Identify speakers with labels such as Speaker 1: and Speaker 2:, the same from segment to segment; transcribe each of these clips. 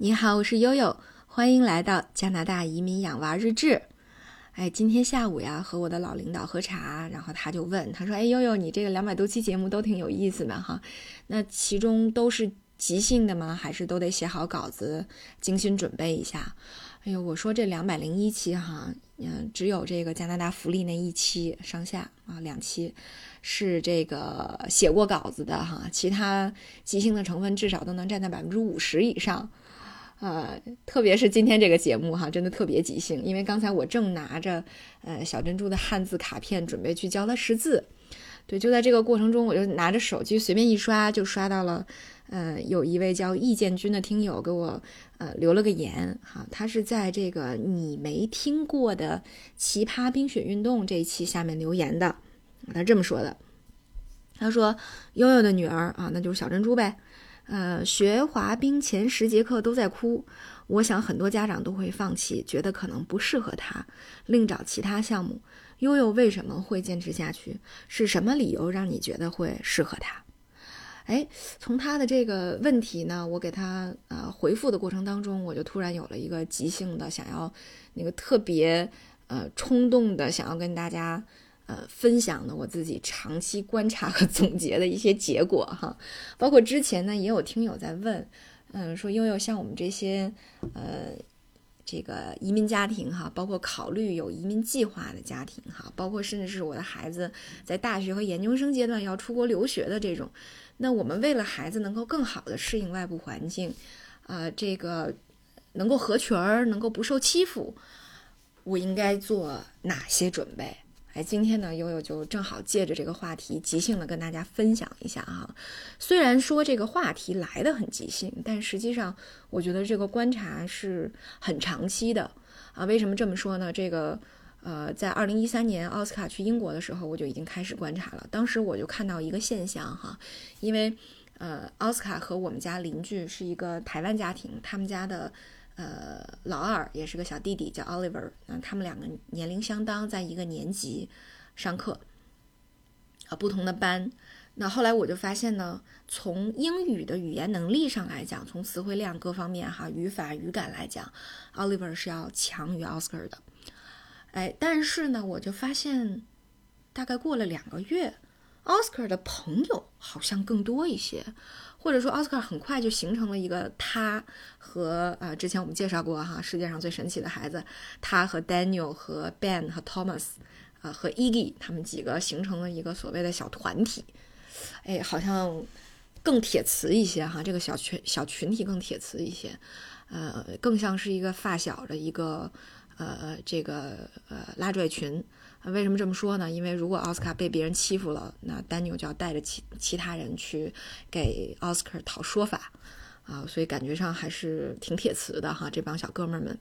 Speaker 1: 你好，我是悠悠，欢迎来到加拿大移民养娃日志。哎，今天下午呀，和我的老领导喝茶，然后他就问，他说：“哎，悠悠，你这个两百多期节目都挺有意思的哈，那其中都是即兴的吗？还是都得写好稿子，精心准备一下？”哎呦，我说这两百零一期哈，嗯，只有这个加拿大福利那一期上下啊，两期是这个写过稿子的哈，其他即兴的成分至少都能占到百分之五十以上。呃，特别是今天这个节目哈，真的特别即兴，因为刚才我正拿着呃小珍珠的汉字卡片准备去教他识字，对，就在这个过程中，我就拿着手机随便一刷，就刷到了，呃，有一位叫易建军的听友给我呃留了个言哈，他是在这个你没听过的奇葩冰雪运动这一期下面留言的，他这么说的，他说悠悠的女儿啊，那就是小珍珠呗。呃，学滑冰前十节课都在哭，我想很多家长都会放弃，觉得可能不适合他，另找其他项目。悠悠为什么会坚持下去？是什么理由让你觉得会适合他？哎，从他的这个问题呢，我给他呃回复的过程当中，我就突然有了一个即兴的想要那个特别呃冲动的想要跟大家。呃，分享的我自己长期观察和总结的一些结果哈，包括之前呢也有听友在问，嗯，说悠悠像我们这些呃这个移民家庭哈，包括考虑有移民计划的家庭哈，包括甚至是我的孩子在大学和研究生阶段要出国留学的这种，那我们为了孩子能够更好的适应外部环境，啊，这个能够合群儿，能够不受欺负，我应该做哪些准备？哎，今天呢，悠悠就正好借着这个话题，即兴的跟大家分享一下哈。虽然说这个话题来的很即兴，但实际上我觉得这个观察是很长期的啊。为什么这么说呢？这个呃，在二零一三年奥斯卡去英国的时候，我就已经开始观察了。当时我就看到一个现象哈，因为呃，奥斯卡和我们家邻居是一个台湾家庭，他们家的。呃，老二也是个小弟弟，叫 Oliver。那他们两个年龄相当，在一个年级上课，啊，不同的班。那后来我就发现呢，从英语的语言能力上来讲，从词汇量各方面哈，语法语感来讲，Oliver 是要强于 Oscar 的。哎，但是呢，我就发现，大概过了两个月，Oscar 的朋友好像更多一些。或者说，奥斯卡很快就形成了一个他和呃，之前我们介绍过哈，世界上最神奇的孩子，他和 Daniel 和 Ben 和 Thomas 啊和 Iggy 他们几个形成了一个所谓的小团体，哎，好像更铁磁一些哈，这个小群小群体更铁磁一些，呃，更像是一个发小的一个呃这个呃拉拽群。为什么这么说呢？因为如果奥斯卡被别人欺负了，那丹尼尔就要带着其其他人去给奥斯卡讨说法啊，所以感觉上还是挺铁磁的哈。这帮小哥们儿们，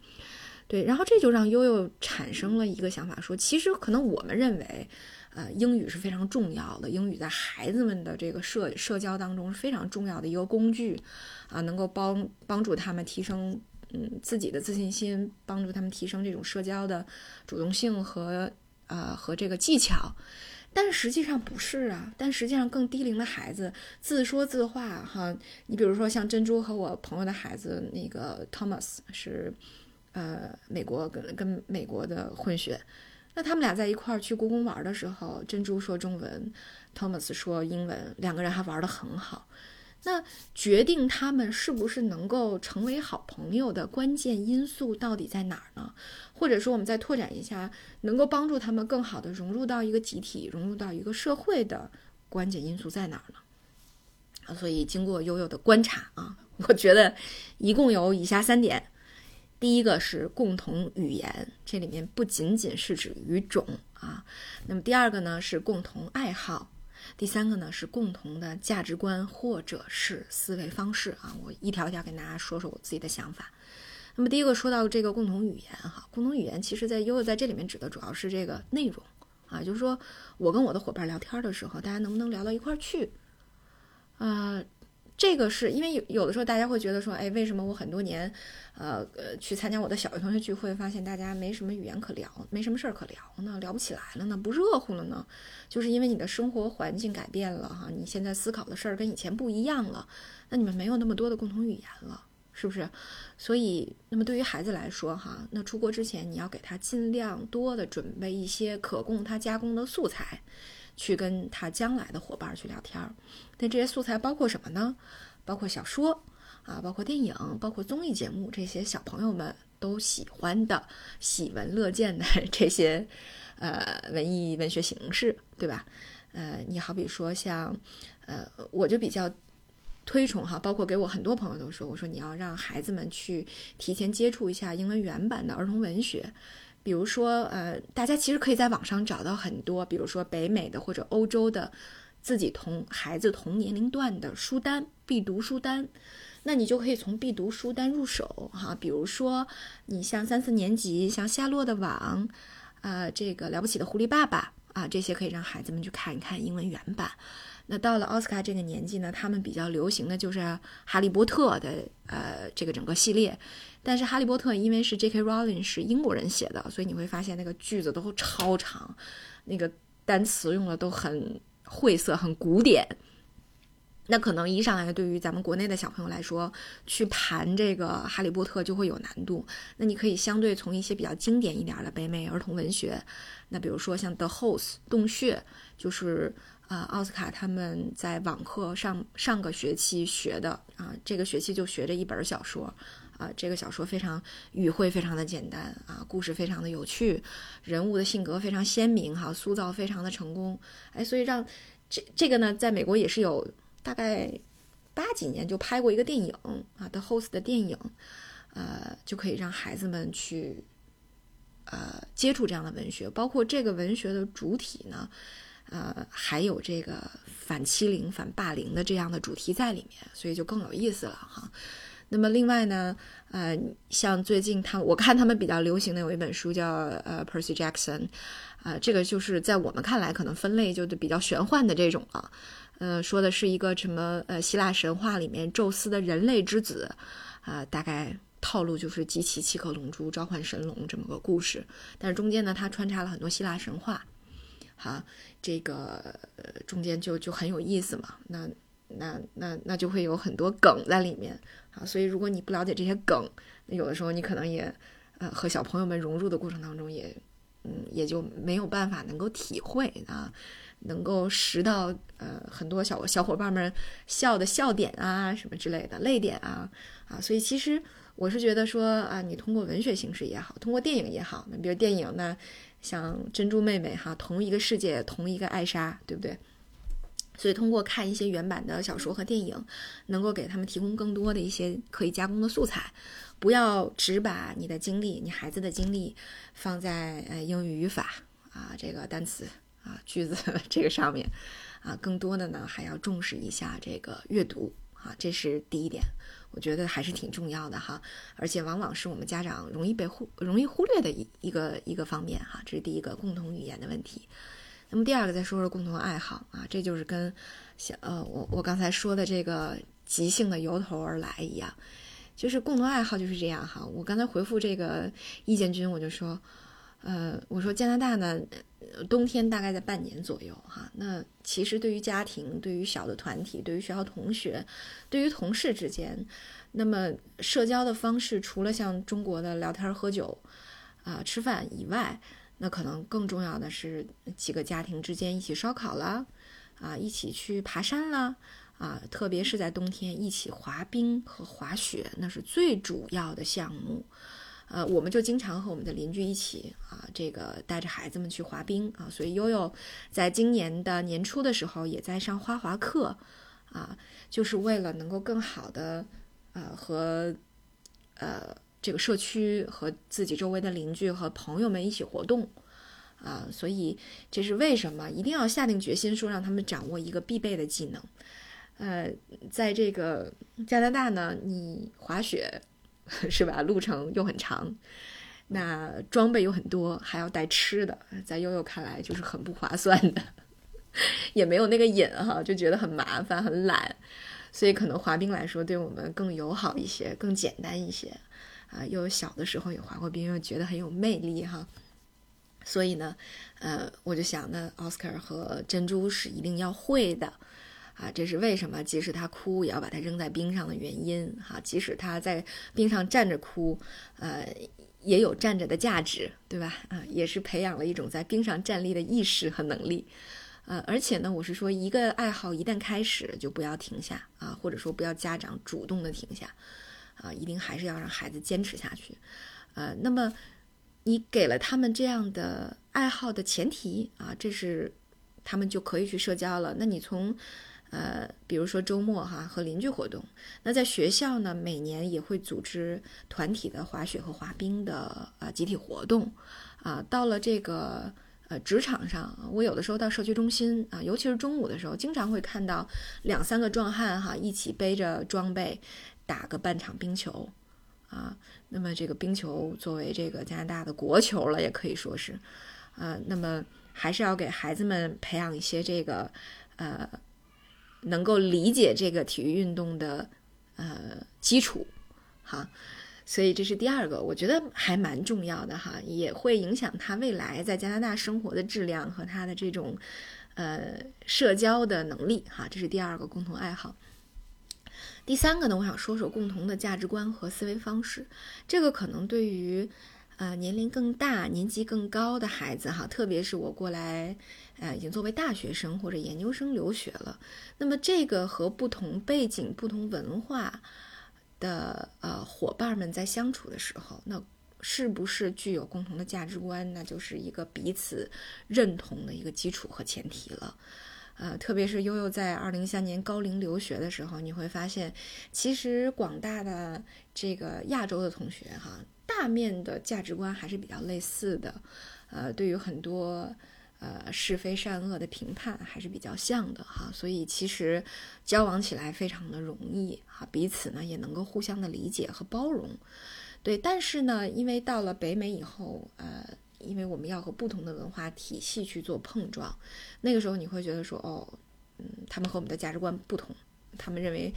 Speaker 1: 对，然后这就让悠悠产生了一个想法，说其实可能我们认为，呃，英语是非常重要的，英语在孩子们的这个社社交当中是非常重要的一个工具啊，能够帮帮助他们提升嗯自己的自信心，帮助他们提升这种社交的主动性和。啊，和这个技巧，但实际上不是啊。但实际上，更低龄的孩子自说自话，哈，你比如说像珍珠和我朋友的孩子，那个 Thomas 是，呃，美国跟跟美国的混血，那他们俩在一块儿去故宫玩的时候，珍珠说中文，Thomas 说英文，两个人还玩得很好。那决定他们是不是能够成为好朋友的关键因素到底在哪儿呢？或者说，我们再拓展一下，能够帮助他们更好的融入到一个集体、融入到一个社会的关键因素在哪儿呢？啊，所以经过悠悠的观察啊，我觉得一共有以下三点：第一个是共同语言，这里面不仅仅是指语种啊；那么第二个呢是共同爱好。第三个呢是共同的价值观或者是思维方式啊，我一条一条跟大家说说我自己的想法。那么第一个说到这个共同语言哈，共同语言其实在悠悠在这里面指的主要是这个内容啊，就是说我跟我的伙伴聊天的时候，大家能不能聊到一块儿去？啊。这个是因为有有的时候大家会觉得说，哎，为什么我很多年，呃呃，去参加我的小学同学聚会，发现大家没什么语言可聊，没什么事儿可聊呢，聊不起来了呢，不热乎了呢？就是因为你的生活环境改变了哈，你现在思考的事儿跟以前不一样了，那你们没有那么多的共同语言了，是不是？所以，那么对于孩子来说，哈，那出国之前你要给他尽量多的准备一些可供他加工的素材，去跟他将来的伙伴去聊天儿。那这些素材包括什么呢？包括小说啊，包括电影，包括综艺节目，这些小朋友们都喜欢的、喜闻乐见的 这些呃文艺文学形式，对吧？呃，你好比说像，呃，我就比较推崇哈，包括给我很多朋友都说，我说你要让孩子们去提前接触一下英文原版的儿童文学，比如说，呃，大家其实可以在网上找到很多，比如说北美的或者欧洲的自己同孩子同年龄段的书单必读书单，那你就可以从必读书单入手哈，比如说你像三四年级，像夏洛的网，啊，这个了不起的狐狸爸爸。啊，这些可以让孩子们去看一看英文原版。那到了奥斯卡这个年纪呢，他们比较流行的就是《哈利波特》的呃这个整个系列。但是《哈利波特》因为是 J.K. Rowling 是英国人写的，所以你会发现那个句子都超长，那个单词用的都很晦涩、很古典。那可能一上来，对于咱们国内的小朋友来说，去盘这个《哈利波特》就会有难度。那你可以相对从一些比较经典一点的北美儿童文学，那比如说像《The House》洞穴，就是啊奥斯卡他们在网课上上个学期学的啊，这个学期就学这一本小说啊，这个小说非常语汇非常的简单啊，故事非常的有趣，人物的性格非常鲜明哈，塑造非常的成功，哎，所以让这这个呢，在美国也是有。大概八几年就拍过一个电影啊，《The Host》的电影，呃，就可以让孩子们去呃接触这样的文学，包括这个文学的主体呢，呃，还有这个反欺凌、反霸凌的这样的主题在里面，所以就更有意思了哈。那么另外呢，呃，像最近他我看他们比较流行的有一本书叫呃 Percy Jackson，啊，这个就是在我们看来可能分类就比较玄幻的这种了。呃，说的是一个什么？呃，希腊神话里面宙斯的人类之子，啊，大概套路就是集齐七颗龙珠召唤神龙这么个故事。但是中间呢，它穿插了很多希腊神话，哈，这个中间就就很有意思嘛。那那那那就会有很多梗在里面啊。所以如果你不了解这些梗，有的时候你可能也呃和小朋友们融入的过程当中也嗯也就没有办法能够体会啊。能够识到呃很多小小伙伴们笑的笑点啊什么之类的泪点啊啊，所以其实我是觉得说啊，你通过文学形式也好，通过电影也好，那比如电影呢，像珍珠妹妹哈，同一个世界，同一个艾莎，对不对？所以通过看一些原版的小说和电影，能够给他们提供更多的一些可以加工的素材，不要只把你的精力，你孩子的精力放在呃英语语法啊这个单词。啊，句子 这个上面，啊，更多的呢还要重视一下这个阅读啊，这是第一点，我觉得还是挺重要的哈，而且往往是我们家长容易被忽容易忽略的一一个一个方面哈，这是第一个共同语言的问题。那么第二个再说说共同爱好啊，这就是跟像呃我我刚才说的这个即兴的由头而来一样，就是共同爱好就是这样哈。我刚才回复这个意见君，我就说。呃，我说加拿大呢，冬天大概在半年左右哈。那其实对于家庭、对于小的团体、对于学校同学、对于同事之间，那么社交的方式，除了像中国的聊天、喝酒啊、吃饭以外，那可能更重要的是几个家庭之间一起烧烤啦，啊，一起去爬山啦，啊，特别是在冬天一起滑冰和滑雪，那是最主要的项目。呃，我们就经常和我们的邻居一起啊，这个带着孩子们去滑冰啊，所以悠悠在今年的年初的时候也在上花滑课，啊，就是为了能够更好的呃和呃这个社区和自己周围的邻居和朋友们一起活动啊，所以这是为什么一定要下定决心说让他们掌握一个必备的技能，呃，在这个加拿大呢，你滑雪。是吧？路程又很长，那装备又很多，还要带吃的，在悠悠看来就是很不划算的，也没有那个瘾哈，就觉得很麻烦、很懒，所以可能滑冰来说对我们更友好一些、更简单一些啊。悠悠小的时候也滑过冰，又觉得很有魅力哈，所以呢，呃，我就想呢，奥斯卡和珍珠是一定要会的啊，这是为什么？即使他哭，也要把他扔在冰上的原因哈。即使他在冰上站着哭，呃，也有站着的价值，对吧？啊，也是培养了一种在冰上站立的意识和能力。呃，而且呢，我是说，一个爱好一旦开始，就不要停下啊，或者说不要家长主动的停下啊，一定还是要让孩子坚持下去。呃，那么你给了他们这样的爱好的前提啊，这是他们就可以去社交了。那你从呃，比如说周末哈和邻居活动，那在学校呢，每年也会组织团体的滑雪和滑冰的呃集体活动啊，到了这个。呃，职场上，我有的时候到社区中心啊，尤其是中午的时候，经常会看到两三个壮汉哈，一起背着装备打个半场冰球，啊，那么这个冰球作为这个加拿大的国球了，也可以说是，呃，那么还是要给孩子们培养一些这个呃，能够理解这个体育运动的呃基础，哈。所以这是第二个，我觉得还蛮重要的哈，也会影响他未来在加拿大生活的质量和他的这种，呃，社交的能力哈。这是第二个共同爱好。第三个呢，我想说说共同的价值观和思维方式。这个可能对于呃年龄更大、年纪更高的孩子哈，特别是我过来呃已经作为大学生或者研究生留学了，那么这个和不同背景、不同文化。的呃伙伴们在相处的时候，那是不是具有共同的价值观？那就是一个彼此认同的一个基础和前提了。呃，特别是悠悠在二零一三年高龄留学的时候，你会发现，其实广大的这个亚洲的同学哈，大面的价值观还是比较类似的。呃，对于很多。呃，是非善恶的评判还是比较像的哈，所以其实交往起来非常的容易哈，彼此呢也能够互相的理解和包容，对。但是呢，因为到了北美以后，呃，因为我们要和不同的文化体系去做碰撞，那个时候你会觉得说，哦，嗯，他们和我们的价值观不同，他们认为，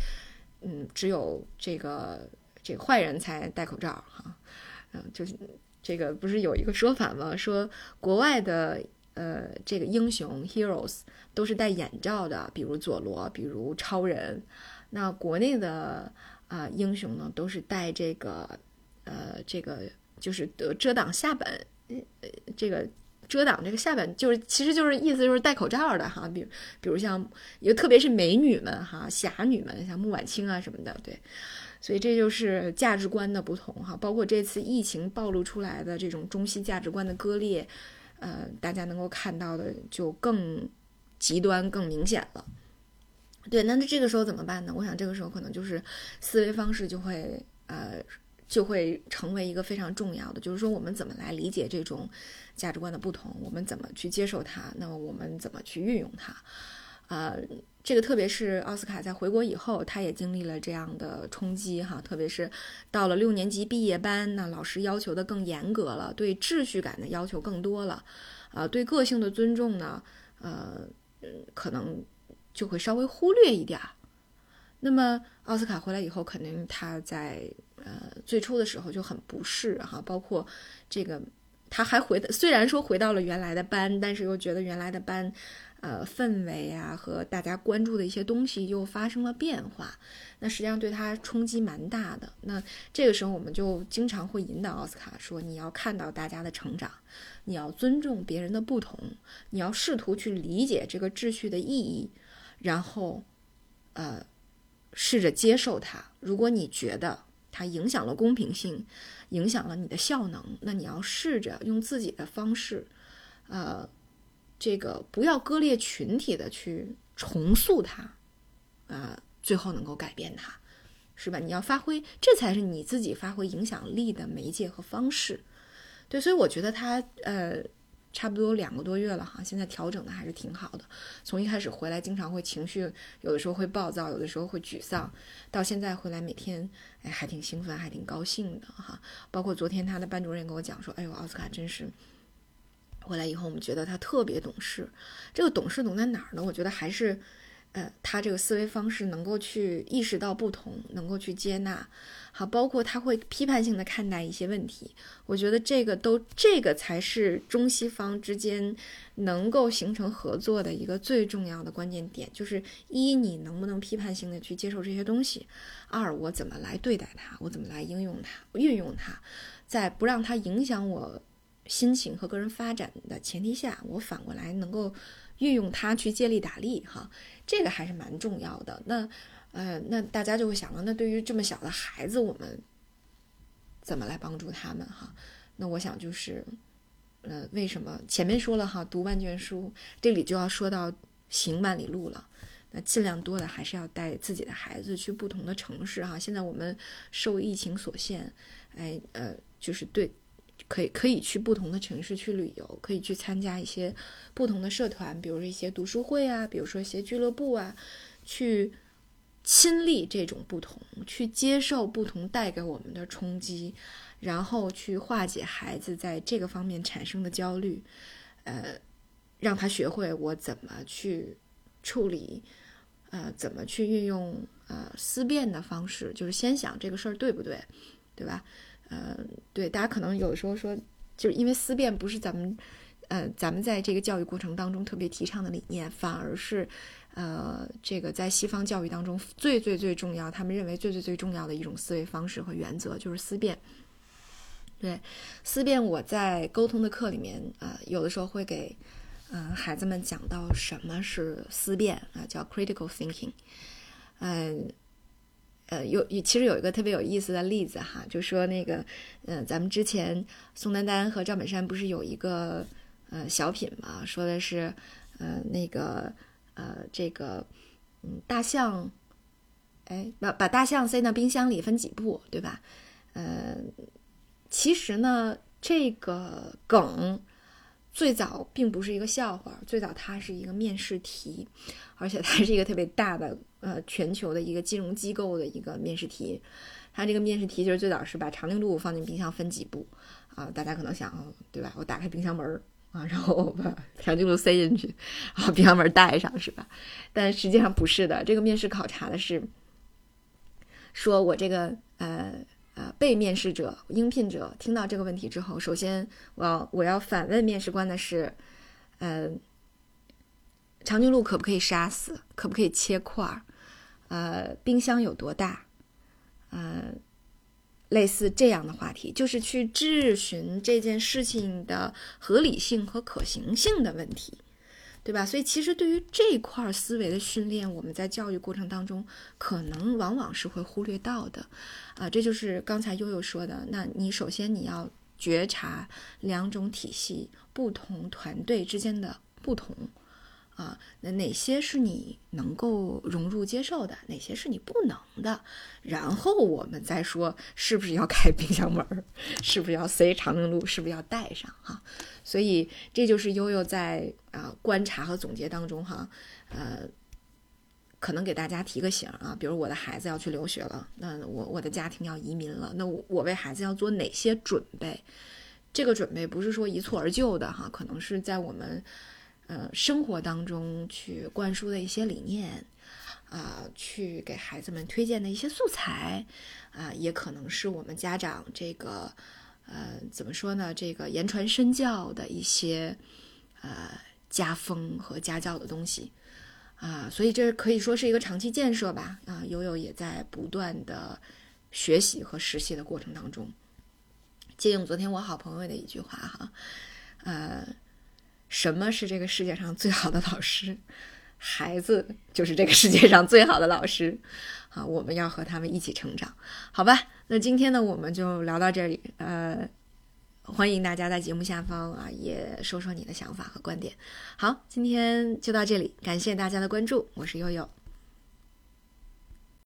Speaker 1: 嗯，只有这个这个坏人才戴口罩哈，嗯，就是这个不是有一个说法吗？说国外的。呃，这个英雄 heroes 都是戴眼罩的，比如佐罗，比如超人。那国内的啊英雄呢，都是戴这个呃这个就是遮挡下本，呃这个遮挡这个下本，就是其实就是意思就是戴口罩的哈。比比如像有特别是美女们哈，侠女们像穆婉清啊什么的，对。所以这就是价值观的不同哈，包括这次疫情暴露出来的这种中西价值观的割裂。呃，大家能够看到的就更极端、更明显了。对，那那这个时候怎么办呢？我想这个时候可能就是思维方式就会呃就会成为一个非常重要的，就是说我们怎么来理解这种价值观的不同，我们怎么去接受它，那么我们怎么去运用它，啊。这个特别是奥斯卡在回国以后，他也经历了这样的冲击哈。特别是到了六年级毕业班，那老师要求的更严格了，对秩序感的要求更多了，啊，对个性的尊重呢，呃，可能就会稍微忽略一点儿。那么奥斯卡回来以后，肯定他在呃最初的时候就很不适哈，包括这个他还回虽然说回到了原来的班，但是又觉得原来的班。呃，氛围啊和大家关注的一些东西又发生了变化，那实际上对他冲击蛮大的。那这个时候，我们就经常会引导奥斯卡说：“你要看到大家的成长，你要尊重别人的不同，你要试图去理解这个秩序的意义，然后，呃，试着接受它。如果你觉得它影响了公平性，影响了你的效能，那你要试着用自己的方式，呃。”这个不要割裂群体的去重塑它，呃，最后能够改变它，是吧？你要发挥，这才是你自己发挥影响力的媒介和方式。对，所以我觉得他呃，差不多两个多月了哈，现在调整的还是挺好的。从一开始回来，经常会情绪，有的时候会暴躁，有的时候会沮丧，到现在回来每天，哎，还挺兴奋，还挺高兴的哈。包括昨天他的班主任跟我讲说，哎呦，奥斯卡真是。回来以后，我们觉得他特别懂事。这个懂事懂在哪儿呢？我觉得还是，呃，他这个思维方式能够去意识到不同，能够去接纳，好，包括他会批判性的看待一些问题。我觉得这个都，这个才是中西方之间能够形成合作的一个最重要的关键点，就是一，你能不能批判性的去接受这些东西；二，我怎么来对待它，我怎么来应用它、运用它，在不让它影响我心情和个人发展的前提下，我反过来能够。运用它去借力打力，哈，这个还是蛮重要的。那，呃，那大家就会想了，那对于这么小的孩子，我们怎么来帮助他们，哈？那我想就是，呃，为什么前面说了哈，读万卷书，这里就要说到行万里路了。那尽量多的还是要带自己的孩子去不同的城市，哈。现在我们受疫情所限，哎，呃，就是对。可以可以去不同的城市去旅游，可以去参加一些不同的社团，比如说一些读书会啊，比如说一些俱乐部啊，去亲历这种不同，去接受不同带给我们的冲击，然后去化解孩子在这个方面产生的焦虑，呃，让他学会我怎么去处理，呃，怎么去运用呃思辨的方式，就是先想这个事儿对不对，对吧？呃，对，大家可能有的时候说，就是因为思辨不是咱们，呃，咱们在这个教育过程当中特别提倡的理念，反而是，呃，这个在西方教育当中最最最重要，他们认为最最最重要的一种思维方式和原则就是思辨。对，思辨，我在沟通的课里面啊，有的时候会给嗯孩子们讲到什么是思辨啊，叫 critical thinking，嗯。呃有其实有一个特别有意思的例子哈，就说那个，嗯，咱们之前宋丹丹和赵本山不是有一个呃小品嘛，说的是，呃，那个呃这个，嗯，大象，哎，把把大象塞到冰箱里分几步，对吧？呃，其实呢，这个梗。最早并不是一个笑话，最早它是一个面试题，而且它是一个特别大的呃全球的一个金融机构的一个面试题。它这个面试题就是最早是把长颈鹿放进冰箱分几步啊？大家可能想，对吧？我打开冰箱门啊，然后把长颈鹿塞进去，然后，冰箱门带上是吧？但实际上不是的，这个面试考察的是说我这个呃。被面试者、应聘者听到这个问题之后，首先我要我要反问面试官的是，呃，长颈鹿可不可以杀死？可不可以切块？呃，冰箱有多大？呃，类似这样的话题，就是去质询这件事情的合理性和可行性的问题。对吧？所以其实对于这块思维的训练，我们在教育过程当中可能往往是会忽略到的，啊，这就是刚才悠悠说的。那你首先你要觉察两种体系、不同团队之间的不同。啊，那哪些是你能够融入接受的，哪些是你不能的？然后我们再说是不是要 开冰箱门，是不是要塞长颈鹿，是不是要带上哈？所以这就是悠悠在啊观察和总结当中哈，呃，可能给大家提个醒啊，比如我的孩子要去留学了，那我我的家庭要移民了，那我为孩子要做哪些准备？这个准备不是说一蹴而就的哈，可能是在我们。呃，生活当中去灌输的一些理念，啊，去给孩子们推荐的一些素材，啊，也可能是我们家长这个，呃，怎么说呢？这个言传身教的一些，呃，家风和家教的东西，啊，所以这可以说是一个长期建设吧。啊，悠悠也在不断的学习和实习的过程当中，借用昨天我好朋友的一句话哈，呃。什么是这个世界上最好的老师？孩子就是这个世界上最好的老师。啊，我们要和他们一起成长，好吧？那今天呢，我们就聊到这里。呃，欢迎大家在节目下方啊，也说说你的想法和观点。好，今天就到这里，感谢大家的关注，我是悠悠。